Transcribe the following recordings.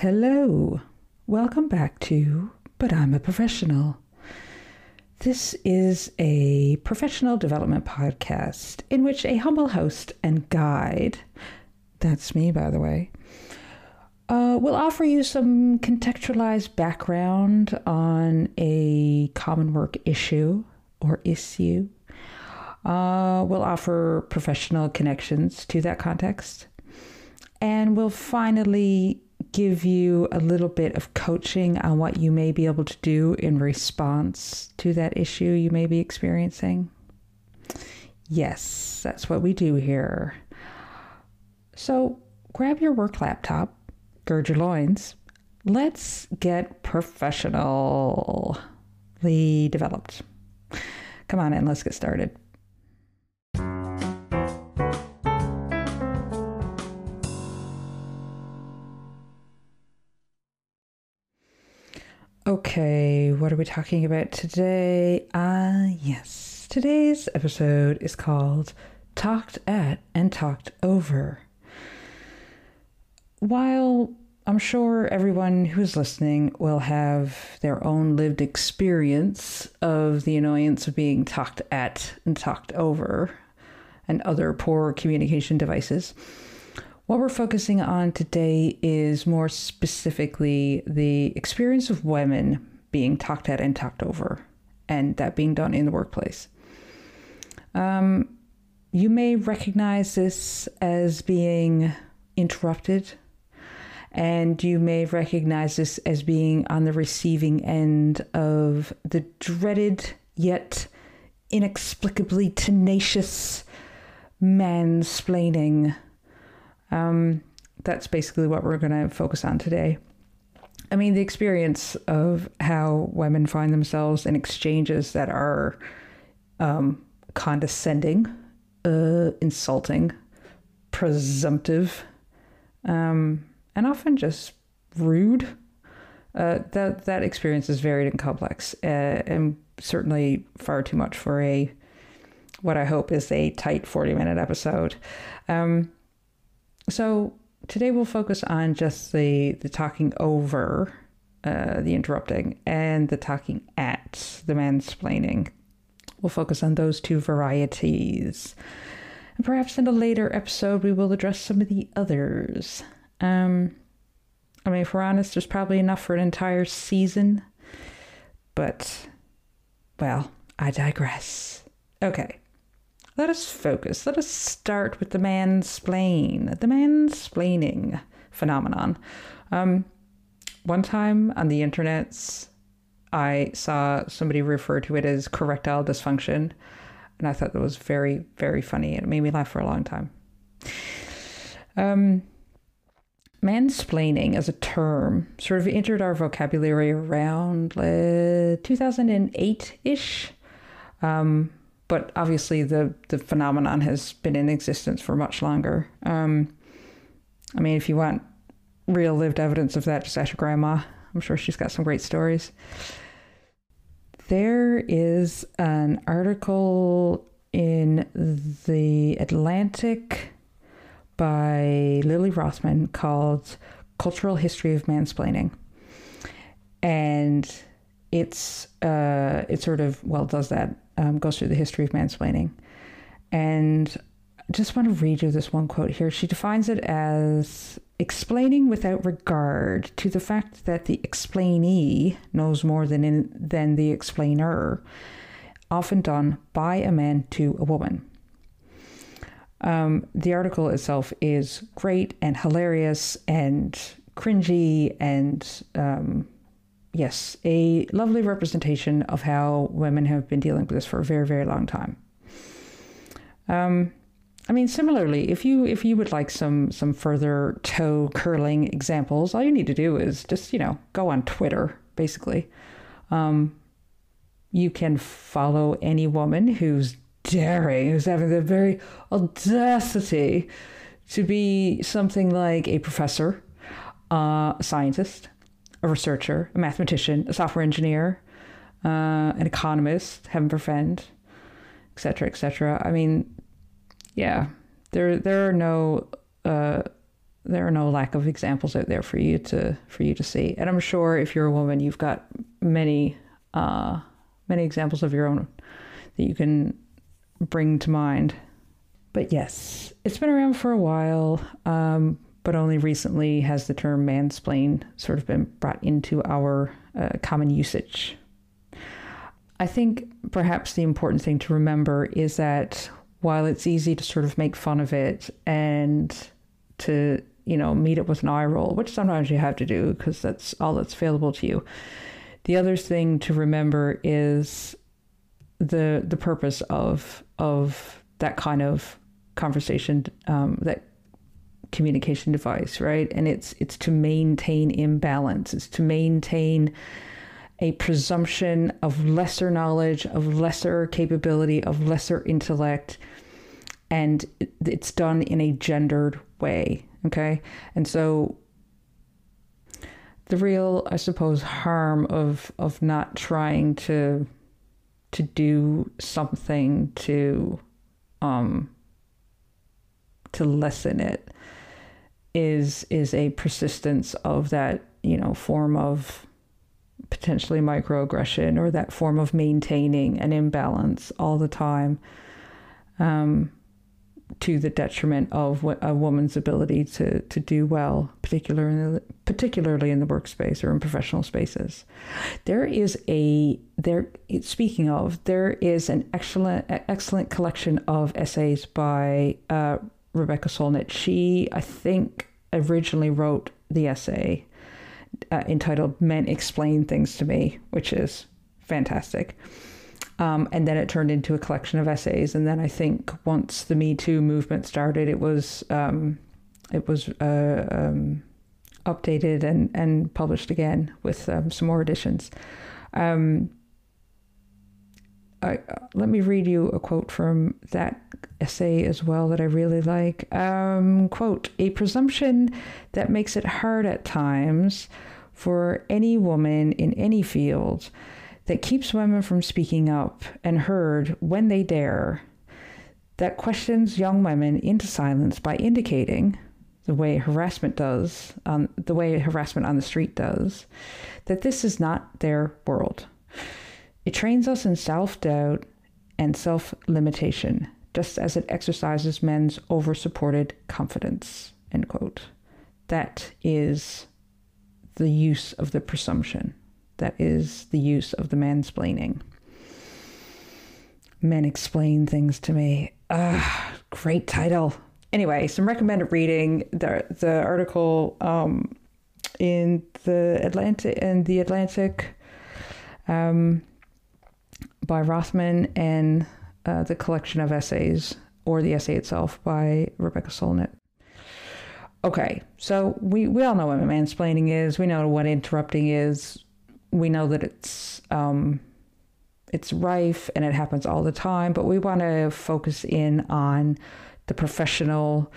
Hello. Welcome back to But I'm a Professional. This is a professional development podcast in which a humble host and guide, that's me, by the way, uh, will offer you some contextualized background on a common work issue or issue. Uh, we'll offer professional connections to that context. And we'll finally give you a little bit of coaching on what you may be able to do in response to that issue you may be experiencing. Yes, that's what we do here. So grab your work laptop, gird your loins. Let's get professionally developed. Come on in, let's get started. Okay, what are we talking about today? Ah, uh, yes. Today's episode is called Talked at and Talked Over. While I'm sure everyone who's listening will have their own lived experience of the annoyance of being talked at and talked over and other poor communication devices. What we're focusing on today is more specifically the experience of women being talked at and talked over, and that being done in the workplace. Um, you may recognize this as being interrupted, and you may recognize this as being on the receiving end of the dreaded yet inexplicably tenacious mansplaining um, that's basically what we're going to focus on today. I mean, the experience of how women find themselves in exchanges that are um, condescending, uh, insulting, presumptive, um, and often just rude. Uh, that that experience is varied and complex, uh, and certainly far too much for a what I hope is a tight forty minute episode. Um, so today we'll focus on just the the talking over, uh, the interrupting, and the talking at, the mansplaining. We'll focus on those two varieties. And perhaps in a later episode, we will address some of the others. Um, I mean, if we're honest, there's probably enough for an entire season. But, well, I digress. Okay. Let us focus. Let us start with the mansplain, the mansplaining phenomenon. Um, one time on the internets, I saw somebody refer to it as correctile dysfunction, and I thought that was very, very funny, it made me laugh for a long time. Um, mansplaining as a term sort of entered our vocabulary around uh, 2008 ish. Um, but obviously the the phenomenon has been in existence for much longer. Um, I mean, if you want real lived evidence of that, just ask your grandma. I'm sure she's got some great stories. There is an article in the Atlantic by Lily Rothman called Cultural History of Mansplaining. And it's uh, it sort of well does that um, goes through the history of mansplaining. And I just want to read you this one quote here. She defines it as explaining without regard to the fact that the explainee knows more than, in, than the explainer, often done by a man to a woman. Um, the article itself is great and hilarious and cringy and um, yes, a lovely representation of how women have been dealing with this for a very, very long time. Um, I mean, similarly, if you if you would like some some further toe curling examples, all you need to do is just you know go on Twitter, basically. Um, you can follow any woman who's daring, who's having the very audacity to be something like a professor, uh, a scientist, a researcher, a mathematician, a software engineer, uh, an economist, heaven forfend, etc., etc. I mean, yeah, there there are no uh, there are no lack of examples out there for you to for you to see. And I'm sure if you're a woman, you've got many uh, many examples of your own that you can bring to mind. But yes, it's been around for a while, um, but only recently has the term mansplain sort of been brought into our uh, common usage. I think perhaps the important thing to remember is that while it's easy to sort of make fun of it and to, you know, meet it with an eye roll, which sometimes you have to do because that's all that's available to you. The other thing to remember is the the purpose of of that kind of conversation, um, that communication device, right? And it's it's to maintain imbalance. It's to maintain a presumption of lesser knowledge, of lesser capability, of lesser intellect, and it's done in a gendered way. Okay, and so the real, I suppose, harm of of not trying to to do something to um to lessen it is is a persistence of that you know form of potentially microaggression or that form of maintaining an imbalance all the time um, to the detriment of a woman's ability to, to do well, particularly particularly in the workspace or in professional spaces. There is a there. Speaking of, there is an excellent excellent collection of essays by uh, Rebecca Solnit. She, I think, originally wrote the essay uh, entitled "Men Explain Things to Me," which is fantastic. Um, and then it turned into a collection of essays. And then I think once the Me Too movement started, it was um, it was uh, um, updated and and published again with um, some more additions. Um, I, let me read you a quote from that essay as well that I really like. Um, quote, a presumption that makes it hard at times for any woman in any field that keeps women from speaking up and heard when they dare, that questions young women into silence by indicating, the way harassment does, um, the way harassment on the street does, that this is not their world. It trains us in self doubt and self limitation, just as it exercises men's over supported confidence. End quote. That is the use of the presumption. That is the use of the mansplaining. Men explain things to me. Ah, great title. Anyway, some recommended reading. The the article um, in the Atlantic in the Atlantic um, by Rothman and uh, the collection of essays or the essay itself by Rebecca Solnit. Okay, so we, we all know what mansplaining is. We know what interrupting is we know that it's um, it's rife and it happens all the time, but we want to focus in on the professional,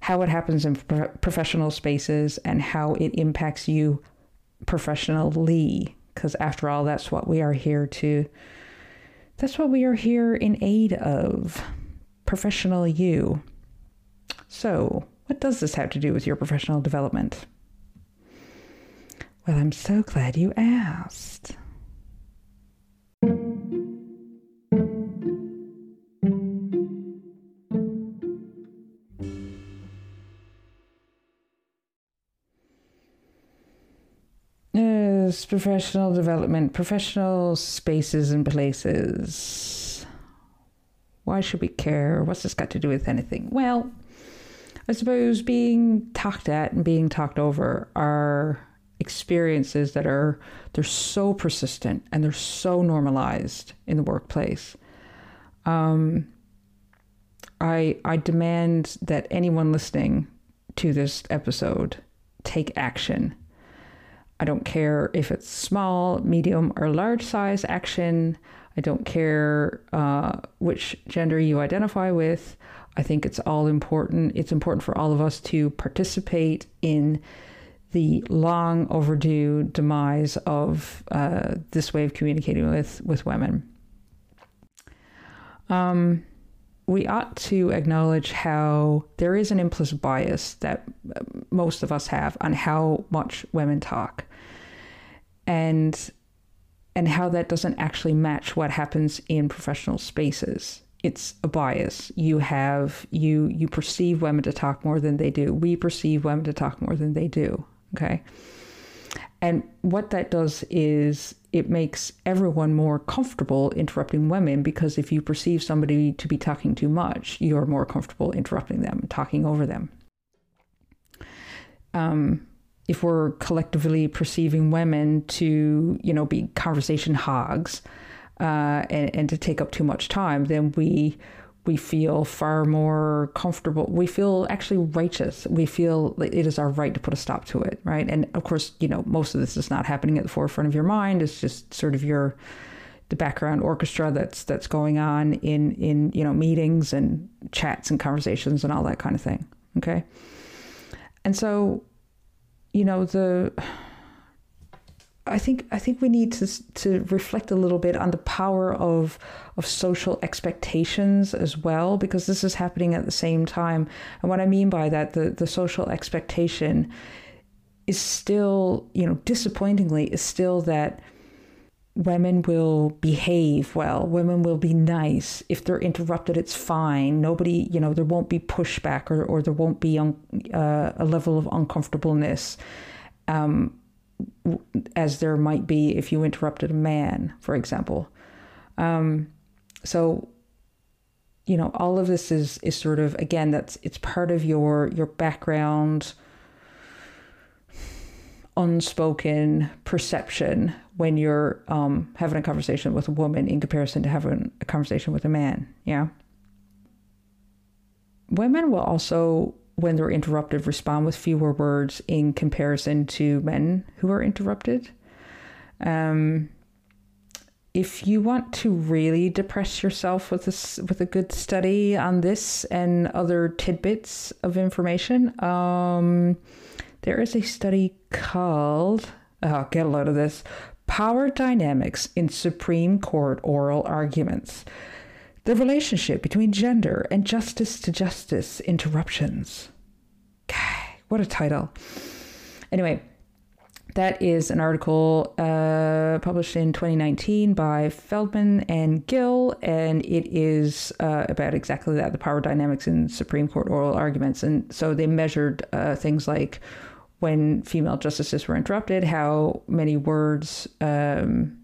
how it happens in pro- professional spaces, and how it impacts you professionally. Because after all, that's what we are here to. That's what we are here in aid of, professional you. So, what does this have to do with your professional development? Well, I'm so glad you asked. Professional development, professional spaces and places. Why should we care? What's this got to do with anything? Well, I suppose being talked at and being talked over are experiences that are they're so persistent and they're so normalized in the workplace. Um, I I demand that anyone listening to this episode take action. I don't care if it's small, medium, or large size action. I don't care uh, which gender you identify with. I think it's all important. It's important for all of us to participate in the long overdue demise of uh, this way of communicating with with women. Um, we ought to acknowledge how there is an implicit bias that uh, most of us have on how much women talk. And and how that doesn't actually match what happens in professional spaces. It's a bias. You have you you perceive women to talk more than they do. We perceive women to talk more than they do. Okay? And what that does is it makes everyone more comfortable interrupting women because if you perceive somebody to be talking too much, you're more comfortable interrupting them, talking over them. Um, if we're collectively perceiving women to, you know, be conversation hogs uh, and, and to take up too much time, then we we feel far more comfortable. We feel actually righteous. We feel like it is our right to put a stop to it, right? And of course, you know, most of this is not happening at the forefront of your mind. It's just sort of your the background orchestra that's that's going on in in you know meetings and chats and conversations and all that kind of thing. Okay, and so you know the I think I think we need to to reflect a little bit on the power of of social expectations as well, because this is happening at the same time. And what I mean by that, the the social expectation is still, you know, disappointingly, is still that women will behave well, women will be nice. If they're interrupted, it's fine. Nobody, you know, there won't be pushback or, or there won't be un, uh, a level of uncomfortableness. Um, as there might be if you interrupted a man, for example. Um, so, you know, all of this is is sort of again that's it's part of your your background, unspoken perception when you're um, having a conversation with a woman in comparison to having a conversation with a man. Yeah. Women will also when they're interrupted, respond with fewer words in comparison to men who are interrupted. Um, if you want to really depress yourself with a, with a good study on this and other tidbits of information, um, there is a study called, oh, get a load of this, Power Dynamics in Supreme Court Oral Arguments the relationship between gender and justice to justice interruptions. What a title. Anyway, that is an article uh, published in 2019 by Feldman and Gill, and it is uh, about exactly that the power dynamics in Supreme Court oral arguments. And so they measured uh, things like when female justices were interrupted, how many words um,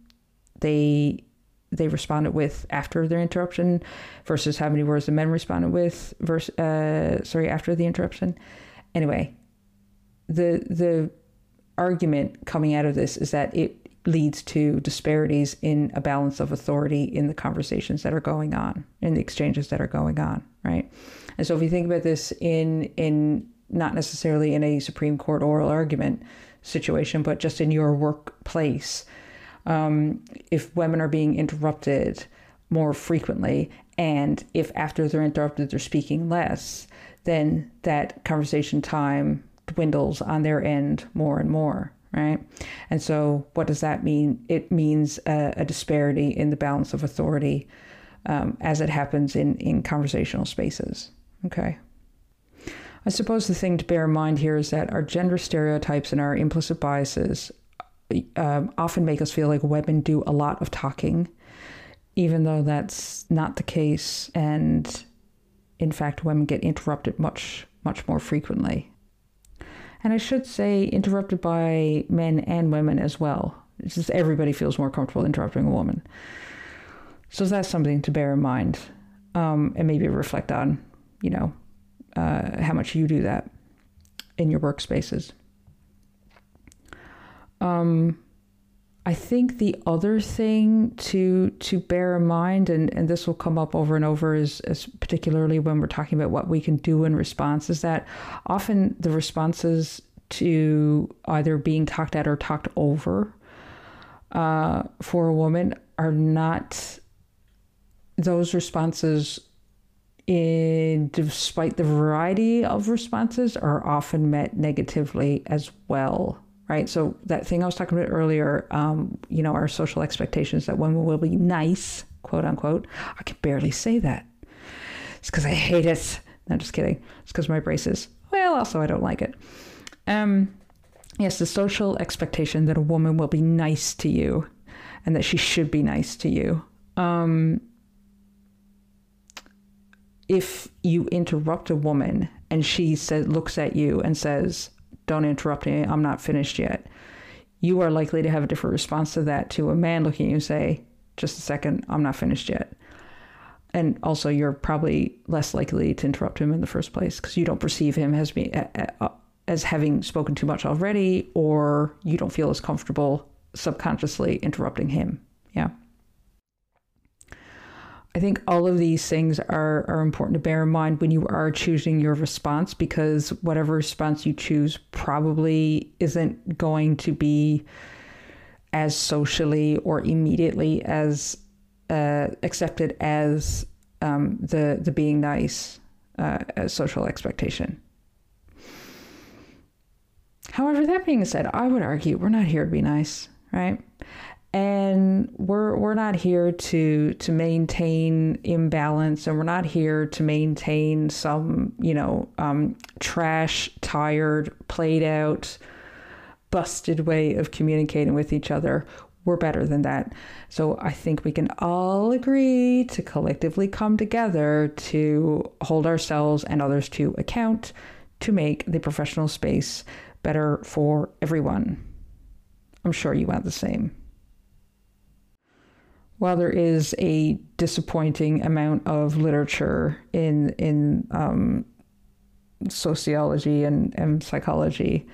they they responded with after their interruption versus how many words the men responded with versus uh, sorry after the interruption. Anyway the the argument coming out of this is that it leads to disparities in a balance of authority in the conversations that are going on in the exchanges that are going on right? And so if you think about this in in not necessarily in a supreme court oral argument situation but just in your workplace um, if women are being interrupted more frequently, and if after they're interrupted they're speaking less, then that conversation time dwindles on their end more and more, right? And so, what does that mean? It means a, a disparity in the balance of authority um, as it happens in, in conversational spaces, okay? I suppose the thing to bear in mind here is that our gender stereotypes and our implicit biases um, often make us feel like women do a lot of talking, even though that's not the case. And in fact, women get interrupted much, much more frequently. And I should say, interrupted by men and women as well. It's just everybody feels more comfortable interrupting a woman. So that's something to bear in mind um, and maybe reflect on, you know, uh, how much you do that in your workspaces. Um, I think the other thing to to bear in mind, and, and this will come up over and over, is, is particularly when we're talking about what we can do in response, is that often the responses to either being talked at or talked over uh, for a woman are not those responses in despite the variety of responses are often met negatively as well right? So that thing I was talking about earlier, um, you know, our social expectations that women will be nice, quote unquote. I can barely say that. It's because I hate it. No, just kidding. It's because my braces. Well, also I don't like it. Um, yes, the social expectation that a woman will be nice to you, and that she should be nice to you. Um, if you interrupt a woman and she looks at you and says, "Don't interrupt me. I'm not finished yet." You are likely to have a different response to that to a man looking at you say, "Just a second, I'm not finished yet." And also, you're probably less likely to interrupt him in the first place because you don't perceive him as being as having spoken too much already, or you don't feel as comfortable subconsciously interrupting him. Yeah. I think all of these things are, are important to bear in mind when you are choosing your response because whatever response you choose probably isn't going to be as socially or immediately as uh, accepted as um, the the being nice uh, as social expectation. However, that being said, I would argue we're not here to be nice, right? And we're we're not here to to maintain imbalance and we're not here to maintain some you know um, trash tired played out busted way of communicating with each other. We're better than that. So i think we can all agree to collectively come together to hold ourselves and others to account to make the professional space better for everyone. I'm sure you want the same while there is a disappointing amount of literature in in um, sociology and, and psychology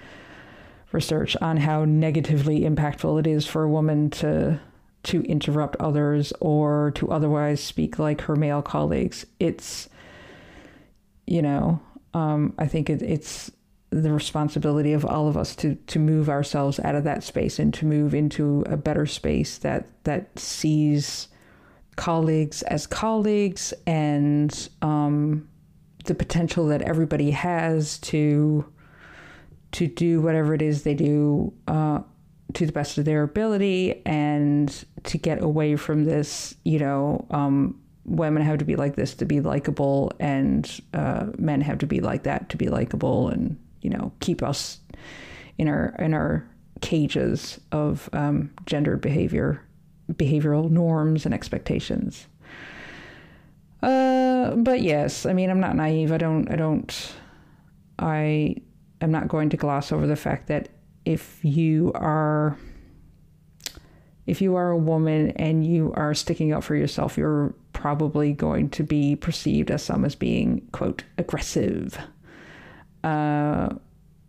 research on how negatively impactful it is for a woman to to interrupt others or to otherwise speak like her male colleagues. It's you know, um, I think it, it's the responsibility of all of us to to move ourselves out of that space and to move into a better space that that sees colleagues as colleagues and um, the potential that everybody has to to do whatever it is they do uh, to the best of their ability and to get away from this, you know, um, women have to be like this to be likable and uh, men have to be like that to be likable and you know keep us in our in our cages of um, gendered behavior, behavioral norms and expectations. Uh, but yes, I mean I'm not naive. I don't I don't I am not going to gloss over the fact that if you are if you are a woman and you are sticking up for yourself, you're probably going to be perceived as some as being quote aggressive uh,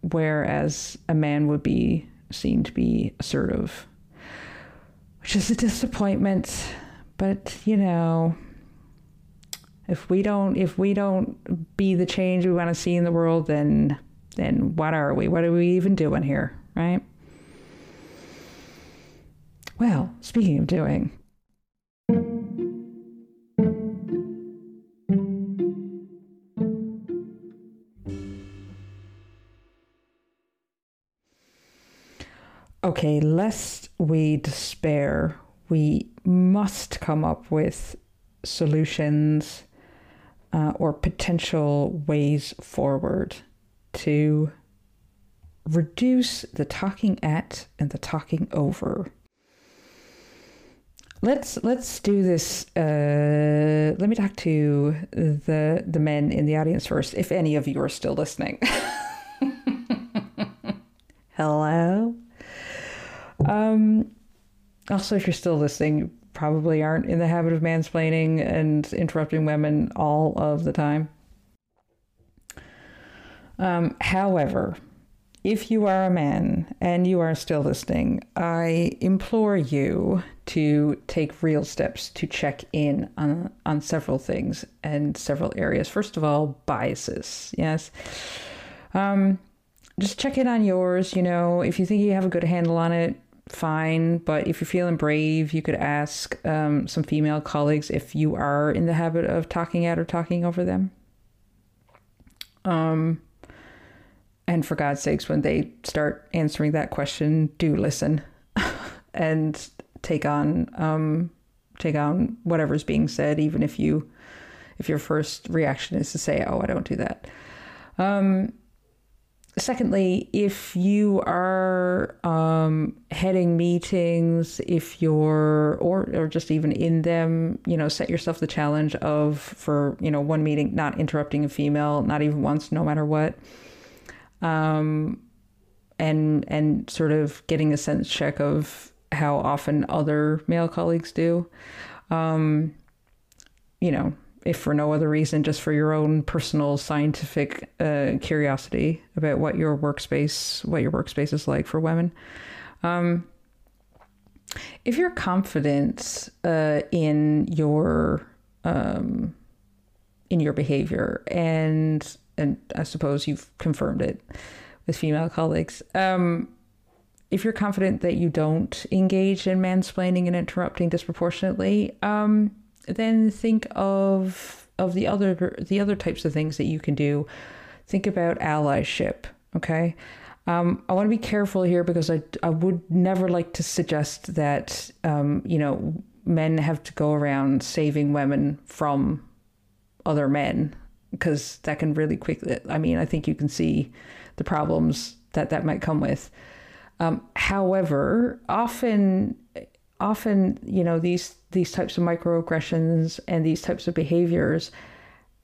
whereas a man would be seen to be assertive, which is a disappointment. But you know, if we don't if we don't be the change we want to see in the world, then then what are we? What are we even doing here, right? Well, speaking of doing, okay, lest we despair, we must come up with solutions uh, or potential ways forward to reduce the talking at and the talking over. Let's let's do this. Uh, let me talk to the the men in the audience first, if any of you are still listening. Hello. Um, also, if you're still listening, you probably aren't in the habit of mansplaining and interrupting women all of the time. Um, however, if you are a man and you are still listening, I implore you to take real steps to check in on, on several things and several areas. First of all, biases. Yes. Um, just check in on yours. You know, if you think you have a good handle on it, fine. But if you're feeling brave, you could ask um, some female colleagues if you are in the habit of talking at or talking over them. Um, and for God's sakes, when they start answering that question, do listen and take on um, take on whatever's being said, even if you if your first reaction is to say, "Oh, I don't do that." Um, secondly, if you are um, heading meetings, if you're or or just even in them, you know, set yourself the challenge of for you know one meeting not interrupting a female, not even once, no matter what. Um, and and sort of getting a sense check of how often other male colleagues do. Um, you know, if for no other reason, just for your own personal scientific uh, curiosity about what your workspace, what your workspace is like for women. Um, if you're confident uh, in your um, in your behavior, and and I suppose you've confirmed it with female colleagues. Um, if you're confident that you don't engage in mansplaining and interrupting disproportionately, um, then think of of the other the other types of things that you can do. Think about allyship. Okay, um, I want to be careful here because I I would never like to suggest that um, you know men have to go around saving women from other men because that can really quickly. I mean, I think you can see the problems that that might come with. Um, however, often often you know these these types of microaggressions and these types of behaviors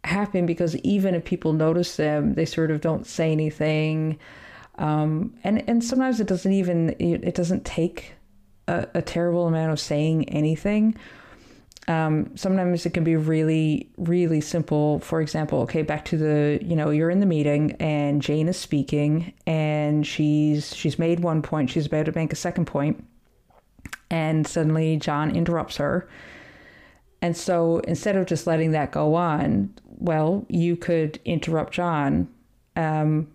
happen because even if people notice them they sort of don't say anything. Um, and and sometimes it doesn't even it doesn't take a, a terrible amount of saying anything. Um, sometimes it can be really really simple. For example okay back to the you know you're in the meeting and jane is speaking and she's she's made one point. She's about to make a second point and suddenly John interrupts her. And so instead of just letting that go on, well, you could interrupt John, um,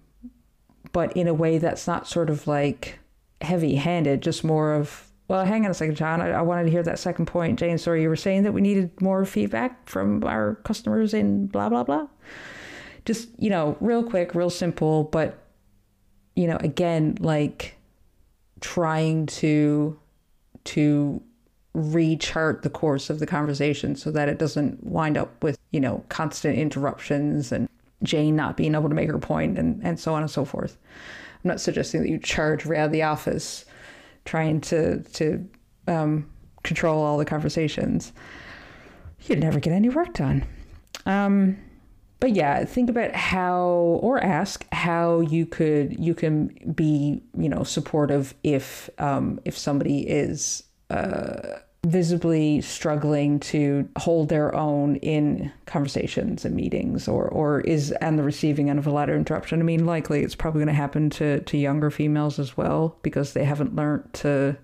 but in a way that's not sort of like heavy handed, just more of, well, hang on a second, John. I, I, wanted to hear that second point. Jane, sorry, you were saying that we needed more feedback from our customers in blah, blah, blah. Just, you know, real quick, real simple, but, you know, again, like trying to to rechart the course of the conversation so that it doesn't wind up with, you know, constant interruptions and Jane not being able to make her point and, and so on and so forth. I'm not suggesting that you charge around the office trying to to um, control all the conversations. You'd never get any work done. Um, but yeah, think about how or ask how you could you can be you know supportive if um, if somebody is uh, visibly struggling to hold their own in conversations and meetings or or is and the receiving end of a ladder interruption. I mean, likely it's probably going to happen to to younger females as well because they haven't learned to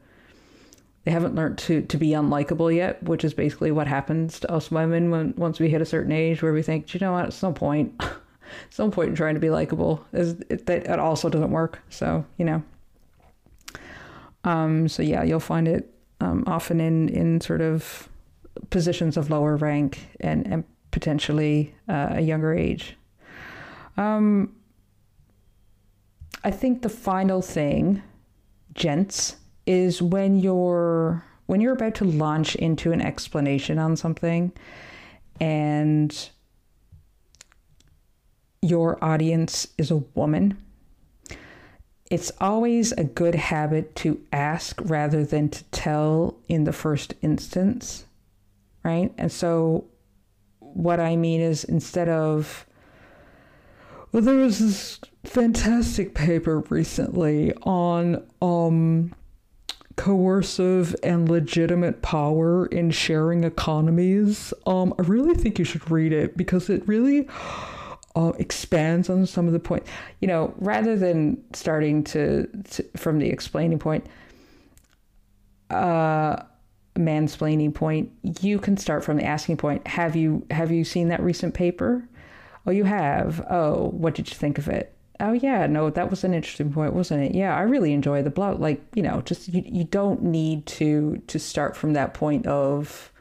they haven't learned to to be unlikable yet, which is basically what happens to us women when once we hit a certain age where we think, you know what, it's no point. it's no point in trying to be likable. It, that it also doesn't work. So you know. Um, so yeah, you'll find it um, often in in sort of positions of lower rank and and potentially uh, a younger age. Um, I think the final thing, gents, is when you're when you're about to launch into an explanation on something and your audience is a woman it's always a good habit to ask rather than to tell in the first instance right? And so what i mean is instead of well there was this fantastic paper recently on um coercive and legitimate power in sharing economies. Um, I really think you should read it because it really uh, expands on some of the points. You know, rather than starting to, to from the explaining point, uh, mansplaining point, you can start from the asking point. Have you have you seen that recent paper? Oh, you have. Oh, what did you think of it? Oh yeah no that was an interesting point wasn't it? Yeah i really enjoy the blog like you know just you, you don't need to to start from that point of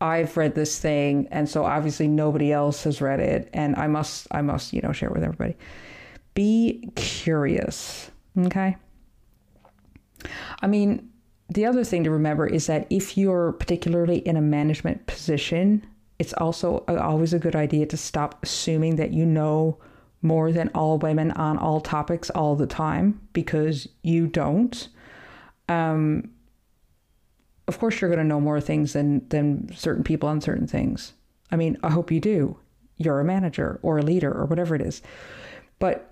i've read this thing and so obviously nobody else has read it and i must i must you know share it with everybody. Be curious okay? I mean the other thing to remember is that if you're particularly in a management position it's also always a good idea to stop assuming that you know more than all women on all topics all the time because you don't. Um, of course, you're going to know more things than than certain people on certain things. I mean, I hope you do. You're a manager or a leader or whatever it is, but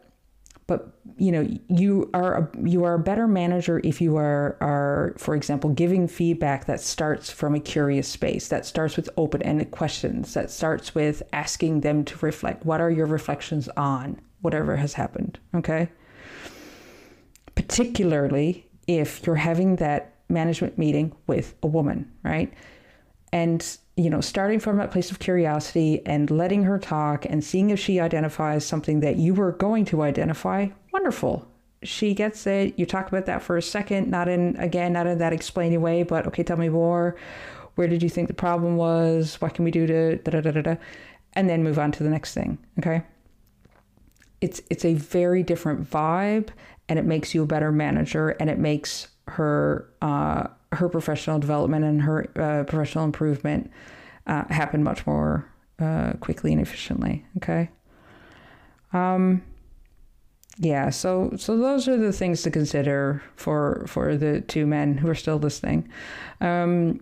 but you know you are a, you are a better manager if you are are for example giving feedback that starts from a curious space that starts with open-ended questions that starts with asking them to reflect what are your reflections on whatever has happened? Okay? Particularly if you're having that management meeting with a woman right? And you know, starting from that place of curiosity and letting her talk and seeing if she identifies something that you were going to identify, wonderful. She gets it. You talk about that for a second, not in, again, not in that explaining way, but okay, tell me more. Where did you think the problem was? What can we do to da da da da da? And then move on to the next thing. Okay. It's it's a very different vibe and it makes you a better manager and it makes her uh, her professional development and her uh, professional improvement uh, happen much more uh, quickly and efficiently. Okay. Um, yeah. So so those are the things to consider for for the two men who are still listening. Um,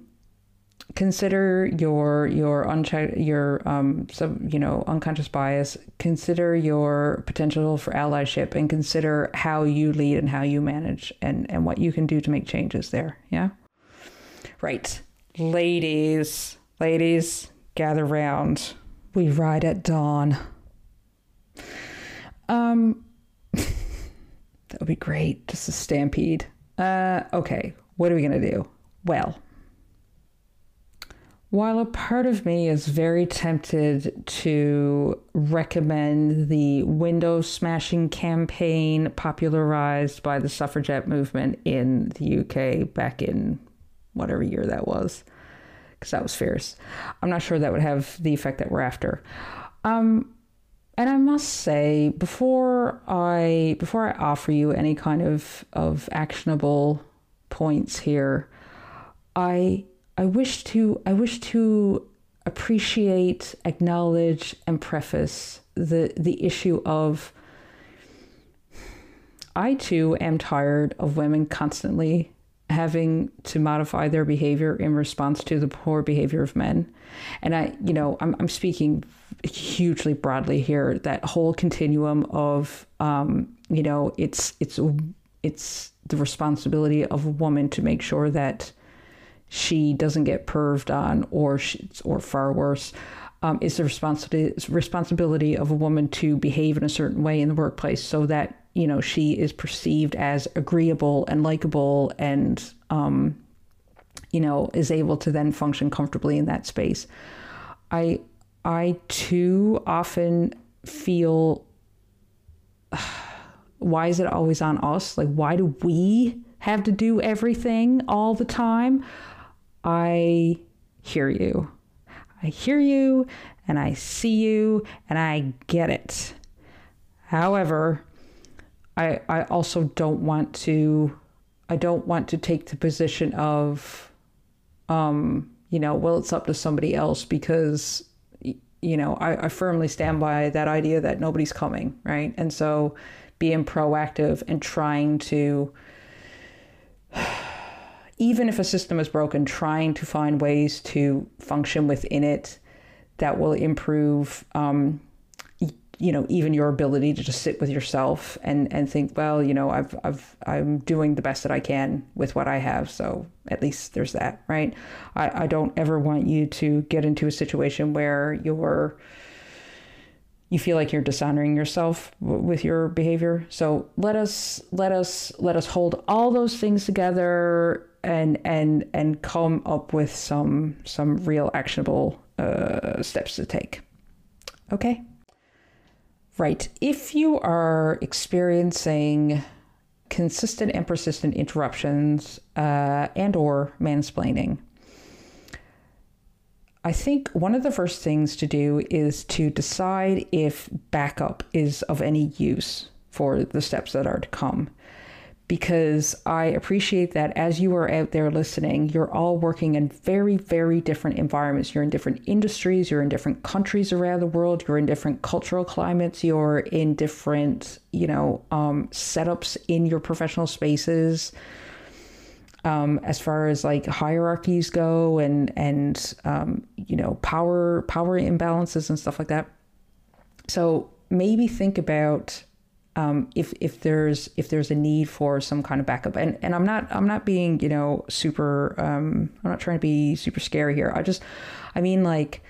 consider your your unchecked your um sub you know unconscious bias consider your potential for allyship and consider how you lead and how you manage and and what you can do to make changes there yeah right. Ladies ladies gather round. We ride at dawn. Um that would be great. Just a stampede. Uh okay. What are we gonna do? Well while a part of me is very tempted to recommend the window smashing campaign popularized by the suffragette movement in the UK back in whatever year that was, because that was fierce, I'm not sure that would have the effect that we're after. Um, and I must say, before I before I offer you any kind of of actionable points here, I I wish to I wish to appreciate, acknowledge, and preface the the issue of I too am tired of women constantly having to modify their behavior in response to the poor behavior of men. And I, you know, I'm, I'm speaking hugely broadly here. That whole continuum of, um, you know, it's it's it's the responsibility of a woman to make sure that she doesn't get perved on, or she, or far worse, um, is the responsibility responsibility of a woman to behave in a certain way in the workplace so that you know she is perceived as agreeable and likable and um, you know is able to then function comfortably in that space. I I too often feel why is it always on us? Like why do we have to do everything all the time? I hear you. I hear you and I see you and I get it. However, I I also don't want to I don't want to take the position of um you know, well it's up to somebody else because you know, I, I firmly stand by that idea that nobody's coming, right? And so being proactive and trying to even if a system is broken, trying to find ways to function within it that will improve, um, you know, even your ability to just sit with yourself and, and think, well, you know, I've, I've, I'm doing the best that I can with what I have. So at least there's that, right? I, I don't ever want you to get into a situation where you're, you feel like you're dishonoring yourself w- with your behavior. So let us, let us, let us hold all those things together and and and come up with some some real actionable uh, steps to take. Okay. Right. If you are experiencing consistent and persistent interruptions uh, and or mansplaining, I think one of the first things to do is to decide if backup is of any use for the steps that are to come because I appreciate that as you are out there listening, you're all working in very, very different environments. You're in different industries, you're in different countries around the world, you're in different cultural climates, you're in different, you know, um, setups in your professional spaces. Um, as far as like hierarchies go and and um, you know power power imbalances and stuff like that. So maybe think about um, if if there's if there's a need for some kind of backup. And and I'm not I'm not being you know super um, I'm not trying to be super scary here. I just I mean like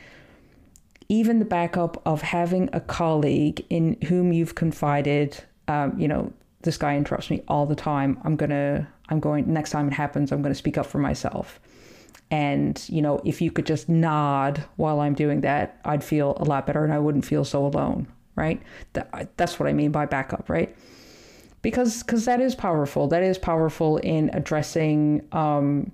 even the backup of having a colleague in whom you've confided. Um, you know this guy interrupts me all the time. I'm gonna I'm going next time it happens. I'm gonna speak up for myself. And, you know, if you could just nod while I'm doing that, I'd feel a lot better and I wouldn't feel so alone right? That, that's what I mean by backup, right? Because because that is powerful. That is powerful in addressing, um,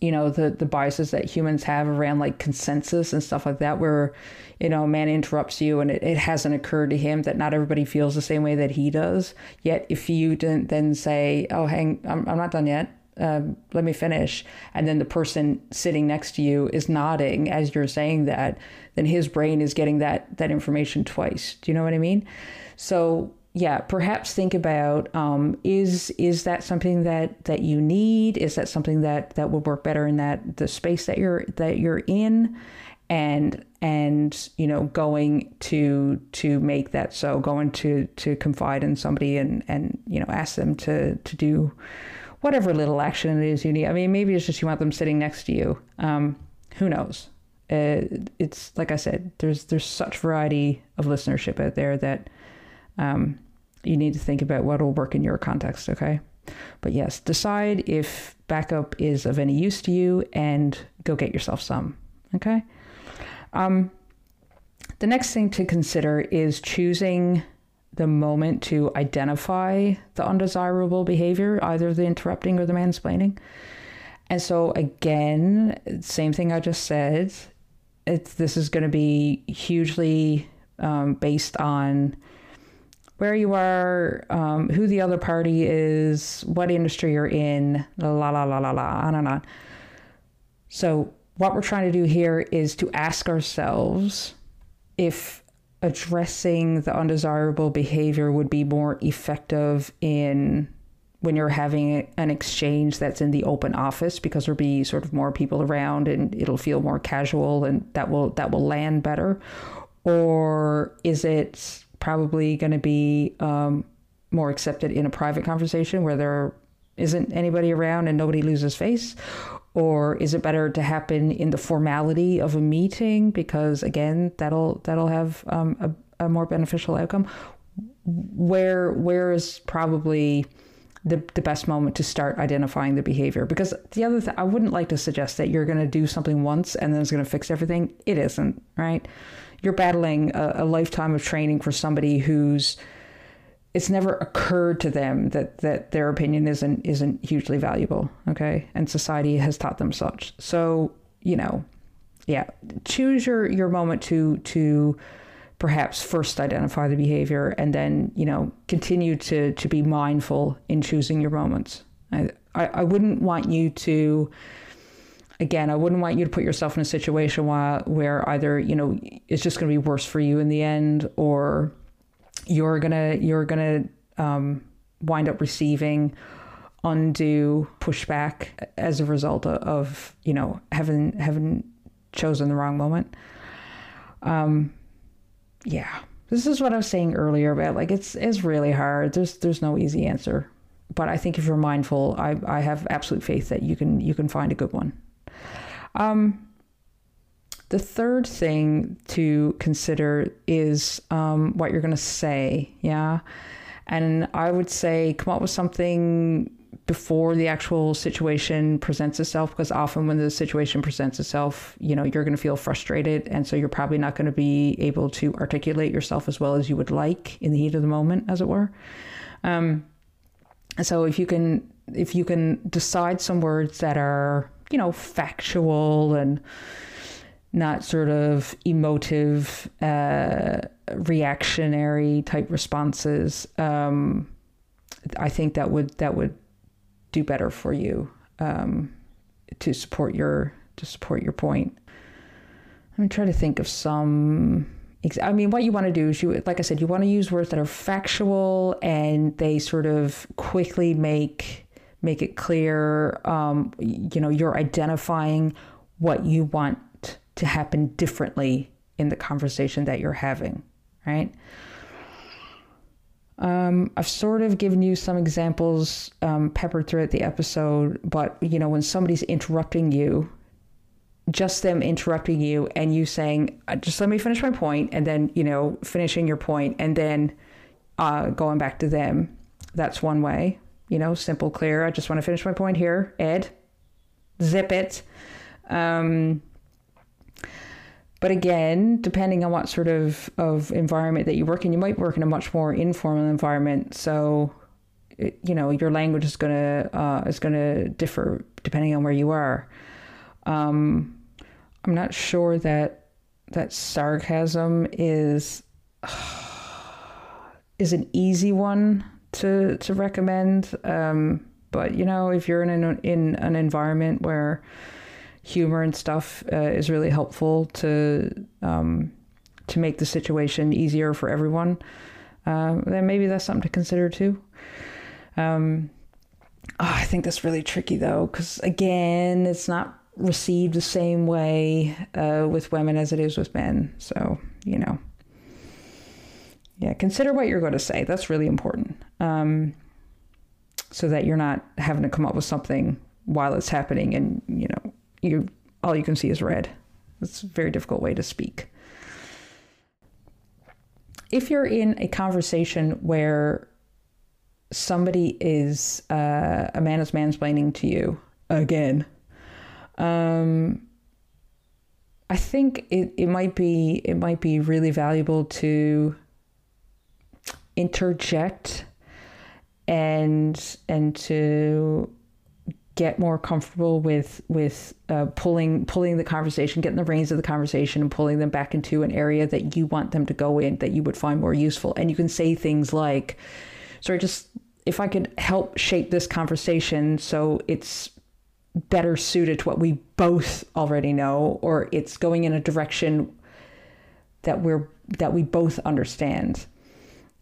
you know, the the biases that humans have around like consensus and stuff like that, where you know, a man interrupts you and it, it hasn't occurred to him that not everybody feels the same way that he does. Yet, if you didn't then say, "Oh, hang, I'm, I'm not done yet," um, let me finish. And then the person sitting next to you is nodding as you're saying that, then his brain is getting that that information twice. Do you know what I mean? So yeah, perhaps think about um, is is that something that that you need? Is that something that that would work better in that the space that you're that you're in? and and you know going to to make that so going to to confide in somebody and and you know ask them to to do whatever little action it is you need. I mean, maybe it's just you want them sitting next to you. Um, who knows? Uh, it's like I said, there's there's such variety of listenership out there that um, you need to think about what will work in your context. Okay, but yes, decide if backup is of any use to you and go get yourself some. Okay. Um, the next thing to consider is choosing the moment to identify the undesirable behavior, either the interrupting or the mansplaining. And so, again, same thing I just said. It's, this is going to be hugely um, based on where you are, um, who the other party is, what industry you're in, la la la la la, on and on. So, what we're trying to do here is to ask ourselves if addressing the undesirable behavior would be more effective in when you're having an exchange that's in the open office because there'll be sort of more people around and it'll feel more casual and that will that will land better? Or is it probably going to be um, more accepted in a private conversation where there isn't anybody around and nobody loses face or is it better to happen in the formality of a meeting? Because again that'll that'll have um, a, a more beneficial outcome. Where where is probably the, the best moment to start identifying the behavior? Because the other thing i wouldn't like to suggest that you're going to do something once and then it's going to fix everything. It isn't right? You're battling a, a lifetime of training for somebody who's it's never occurred to them that that their opinion isn't isn't hugely valuable okay? And society has taught them such. So you know yeah choose your your moment to to perhaps first identify the behavior and then you know continue to to be mindful in choosing your moments. I i, I wouldn't want you to again, I wouldn't want you to put yourself in a situation where, where either, you know, it's just going to be worse for you in the end or you're gonna you're gonna um, wind up receiving undue pushback as a result of, you know having having chosen the wrong moment. Um, yeah, this is what I was saying earlier about like it's it's really hard. There's there's no easy answer, but I think if you're mindful, I I have absolute faith that you can you can find a good one. Um, the third thing to consider is um, what you're going to say. Yeah. And I would say come up with something before the actual situation presents itself because often when the situation presents itself you know you're going to feel frustrated and so you're probably not going to be able to articulate yourself as well as you would like in the heat of the moment as it were um, so if you can if you can decide some words that are you know factual and not sort of emotive, uh, reactionary type responses. Um, I think that would that would do better for you um, to support your to support your point. I'm trying to think of some. I mean, what you want to do is you, like I said, you want to use words that are factual and they sort of quickly make make it clear. Um, you know, you're identifying what you want to happen differently in the conversation that you're having, right? Um, I've sort of given you some examples um, peppered throughout the episode, but you know, when somebody's interrupting you, just them interrupting you and you saying, uh, just let me finish my point, and then, you know, finishing your point and then uh, going back to them. That's one way, you know, simple, clear. I just want to finish my point here. Ed, zip it. Um, but again, depending on what sort of, of environment that you work in, you might work in a much more informal environment. So, you know, your language is gonna uh, is gonna differ depending on where you are. Um, I'm not sure that that sarcasm is is an easy one to to recommend. Um, but you know, if you're in an in an environment where humor and stuff uh, is really helpful to um, to make the situation easier for everyone, uh, then maybe that's something to consider too. Um, oh, I think that's really tricky though, because again, it's not received the same way uh, with women as it is with men. So, you know, yeah, consider what you're going to say. That's really important. Um, so that you're not having to come up with something while it's happening and, you know, you all you can see is red. It's a very difficult way to speak. If you're in a conversation where somebody is, uh, a man is mansplaining to you again, um, I think it, it might be it might be really valuable to interject and and to get more comfortable with with uh, pulling pulling the conversation, getting the reins of the conversation, and pulling them back into an area that you want them to go in that you would find more useful. And you can say things like, "Sorry, just if I could help shape this conversation so it's better suited to what we both already know or it's going in a direction that we're that we both understand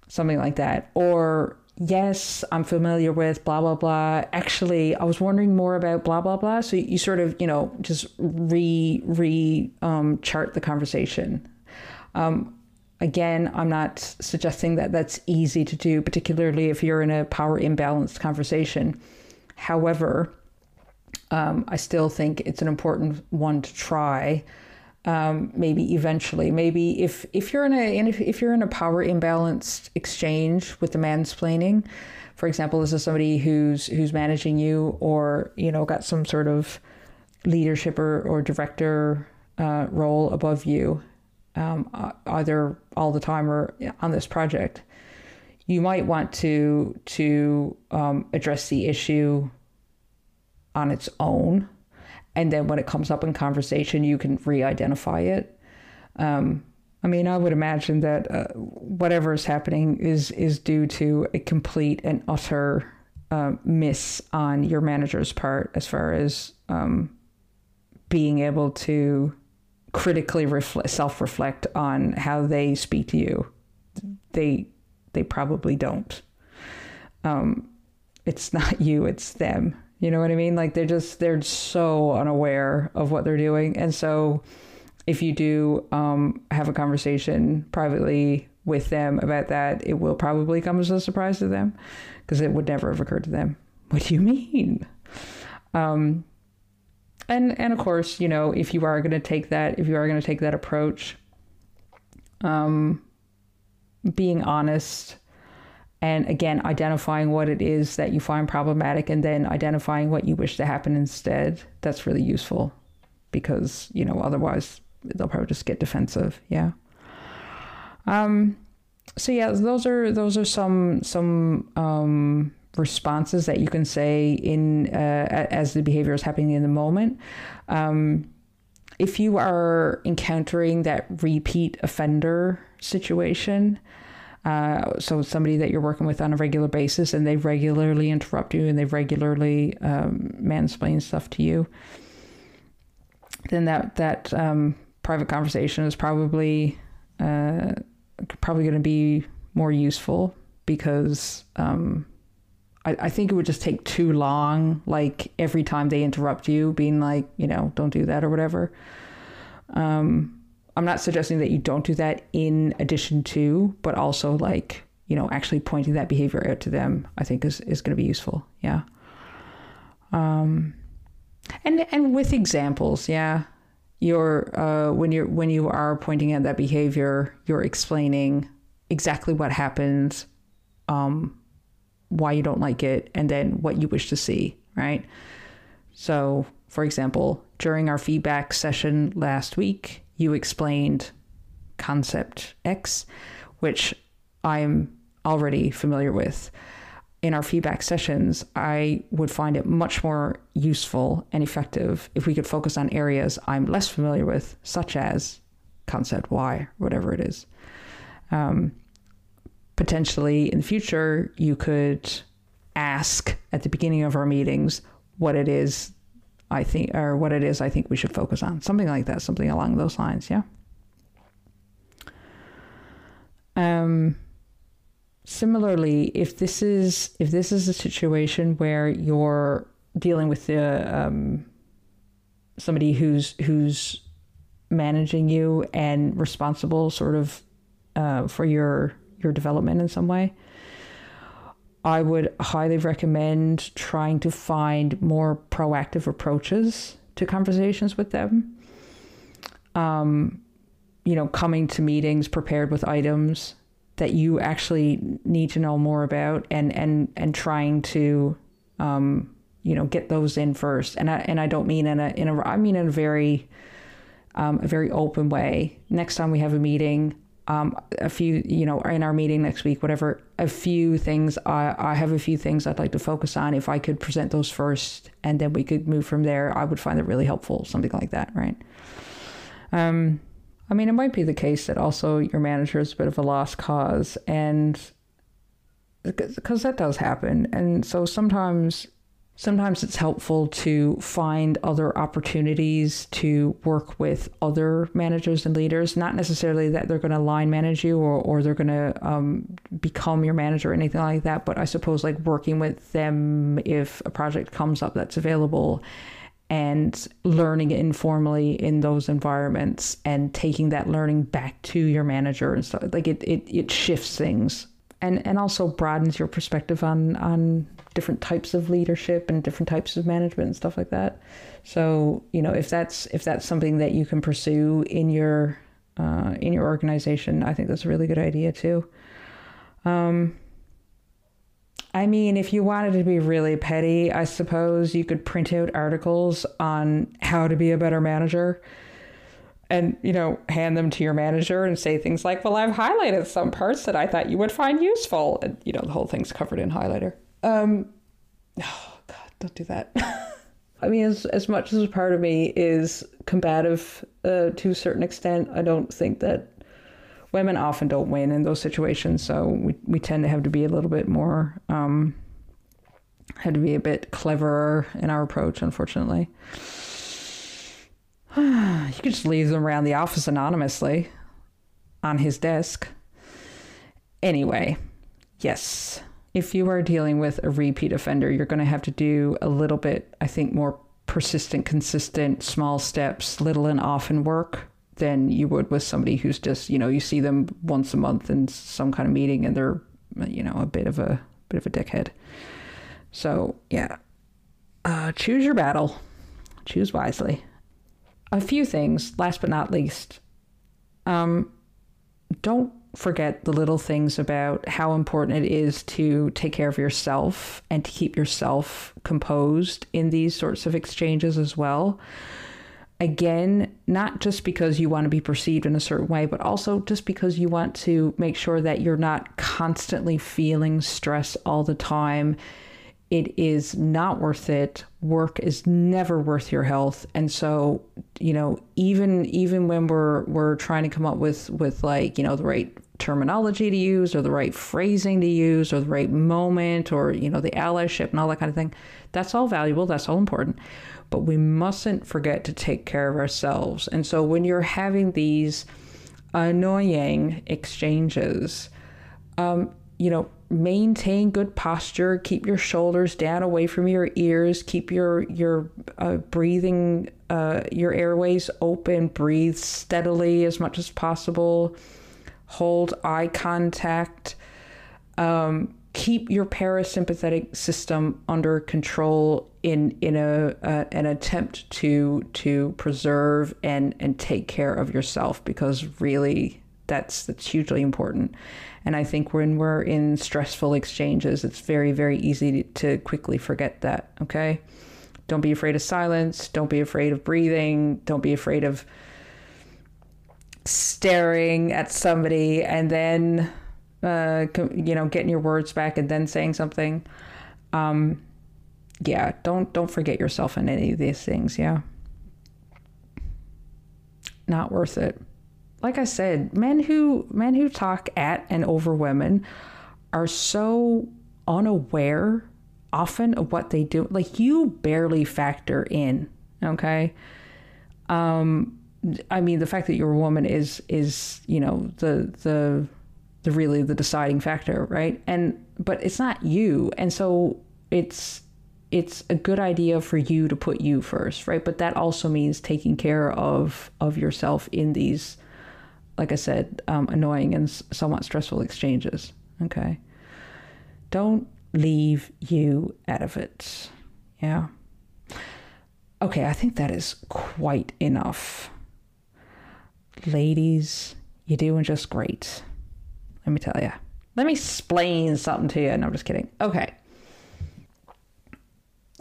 something like that or yes i'm familiar with blah blah blah. Actually i was wondering more about blah blah blah. So you, sort of you know just re re um, chart the conversation. Um, again i'm not suggesting that that's easy to do particularly if you're in a power imbalanced conversation. However um, I still think it's an important one to try. Um, maybe eventually, maybe if if you're in a if you're in a power imbalanced exchange with the mansplaining, for example, this is somebody who's who's managing you, or you know, got some sort of leadership or, or director uh, role above you, um, either all the time or on this project. You might want to to um, address the issue on its own. And then when it comes up in conversation, you can re identify it. Um, I mean, I would imagine that uh, whatever is happening is, is due to a complete and utter uh, miss on your manager's part as far as um, being able to critically reflect, self-reflect on how they speak to you. They they probably don't. Um, it's not you; it's them. You know what I mean? Like they're just they're so unaware of what they're doing, and so if you do um, have a conversation privately with them about that, it will probably come as a surprise to them because it would never have occurred to them. What do you mean? Um, and and of course, you know, if you are going to take that, if you are going to take that approach, um, being honest and again identifying what it is that you find problematic and then identifying what you wish to happen instead that's really useful because you know otherwise they'll probably just get defensive. Yeah. Um so yeah those are those are some some um responses that you can say in uh, as the behavior is happening in the moment. Um if you are encountering that repeat offender situation Uh, so somebody that you're working with on a regular basis and they regularly interrupt you and they regularly um, mansplain stuff to you, then that that um, private conversation is probably uh, probably going to be more useful because um, I, think it would just take too long. Like every time they interrupt you, being like, you know, don't do that or whatever. Um, I'm not suggesting that you don't do that in addition to, but also like, you know, actually pointing that behavior out to them, I think is, is going to be useful. Yeah. Um, and, and with examples, yeah, you're, uh, when you're, when you are pointing out that behavior, you're explaining exactly what happens, um, why you don't like it, and then what you wish to see, right? So, for example, during our feedback session last week, you explained concept X, which I'm already familiar with. In our feedback sessions, I would find it much more useful and effective if we could focus on areas I'm less familiar with, such as concept Y, whatever it is. Um, potentially in the future, you could ask at the beginning of our meetings what it is I think, or what it is I think we should focus on. Something like that, something along those lines, yeah. Um, similarly, if this is if this is a situation where you're dealing with the um, somebody who's who's managing you and responsible, sort of, uh, for your your development in some way, I would highly recommend trying to find more proactive approaches to conversations with them. Um, you know, coming to meetings prepared with items that you actually need to know more about, and and and trying to, um, you know, get those in first. And I and I don't mean in a in a I mean in a very, um, a very open way. Next time we have a meeting, um, a few, you know, in our meeting next week, whatever, a few things. I, I have a few things I'd like to focus on. If I could present those first and then we could move from there, I would find it really helpful, something like that, right? Um, I mean, it might be the case that also your manager is a bit of a lost cause, and because that does happen. And so sometimes sometimes it's helpful to find other opportunities to work with other managers and leaders. Not necessarily that they're going to line manage you or, or they're going to um, become your manager or anything like that but i suppose like working with them if a project comes up that's available and learning informally in those environments and taking that learning back to your manager and stuff like it, it, it shifts things and and also broadens your perspective on on different types of leadership and different types of management and stuff like that. So you know if that's if that's something that you can pursue in your uh, in your organization, I think that's a really good idea too. Um, I mean, if you wanted to be really petty, I suppose you could print out articles on how to be a better manager and you know hand them to your manager and say things like well i've highlighted some parts that i thought you would find useful and you know the whole thing's covered in highlighter um, oh God, don't do that. I mean, as as much as a part of me is combative uh, to a certain extent, I don't think that women often don't win in those situations. So we we tend to have to be a little bit more um, had to be a bit cleverer in our approach. Unfortunately, you could just leave them around the office anonymously on his desk. Anyway, yes if you are dealing with a repeat offender, you're going to have to do a little bit, I think, more persistent, consistent, small steps, little and often work than you would with somebody who's just, you know, you see them once a month in some kind of meeting and they're, you know, a bit of a bit of a dickhead. So yeah, uh, choose your battle, choose wisely. A few things, last but not least. Um, don't forget the little things about how important it is to take care of yourself and to keep yourself composed in these sorts of exchanges as well. Again, not just because you want to be perceived in a certain way, but also just because you want to make sure that you're not constantly feeling stress all the time it is not worth it. Work is never worth your health. And so you know even even when we're we're trying to come up with with like you know the right terminology to use or the right phrasing to use or the right moment or you know the allyship and all that kind of thing that's all valuable. That's all important. But we mustn't forget to take care of ourselves. And so when you're having these annoying exchanges um, you know maintain good posture keep your shoulders down away from your ears keep your your uh, breathing uh, your airways open breathe steadily as much as possible hold eye contact, um, keep your parasympathetic system under control in in a uh, an attempt to to preserve and and take care of yourself because really that's that's hugely important. And I think when we're in stressful exchanges, it's very very easy to quickly forget that. Okay, don't be afraid of silence. Don't be afraid of breathing. Don't be afraid of staring at somebody and then uh, you know getting your words back and then saying something um, yeah don't don't forget yourself in any of these things yeah not worth it like i said men who men who talk at and over women are so unaware often of what they do like you barely factor in okay um I mean, the fact that you're a woman is is you know the the the really the deciding factor, right? And but it's not you, and so it's it's a good idea for you to put you first, right? But that also means taking care of of yourself in these, like I said, um, annoying and somewhat stressful exchanges. Okay, don't leave you out of it. Yeah. Okay, I think that is quite enough ladies, you're doing just great. Let me tell you. Let me explain something to you. No, I'm just kidding. Okay.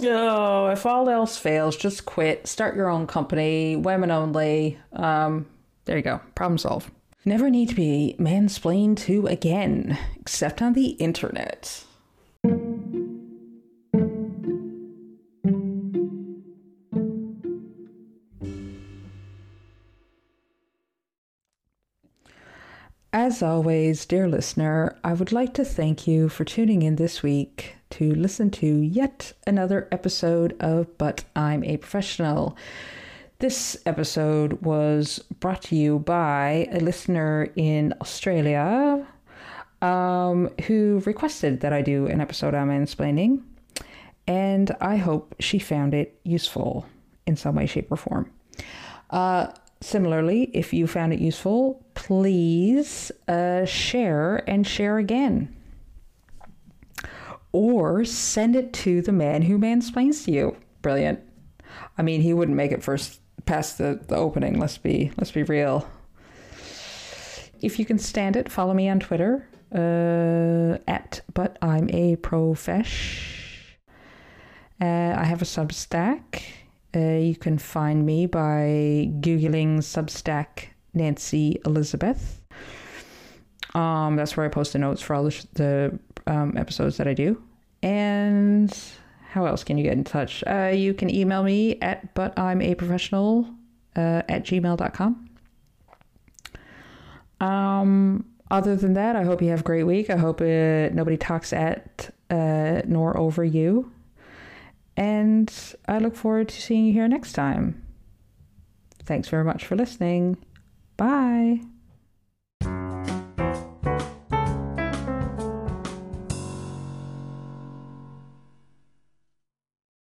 Oh, if all else fails, just quit. Start your own company, women only. Um, there you go. Problem solved. Never need to be mansplained to again, except on the internet. As always, dear listener, I would like to thank you for tuning in this week to listen to yet another episode of But I'm a Professional. This episode was brought to you by a listener in Australia um, who requested that I do an episode on mansplaining, and I hope she found it useful in some way, shape, or form. Uh, Similarly, if you found it useful, please uh, share and share again. Or send it to the man who mansplains to you. Brilliant. I mean, he wouldn't make it first past the, the opening. Let's be let's be real. If you can stand it, follow me on Twitter uh, at but I'm a profesh. Uh, I have a Substack uh, you can find me by Googling Substack Nancy Elizabeth. Um, that's where I post the notes for all the, the um, episodes that I do. And how else can you get in touch? Uh, you can email me at but I'm a professional uh, at gmail.com. Um, other than that, I hope you have a great week. I hope uh, nobody talks at uh, nor over you. And I look forward to seeing you here next time. Thanks very much for listening. Bye.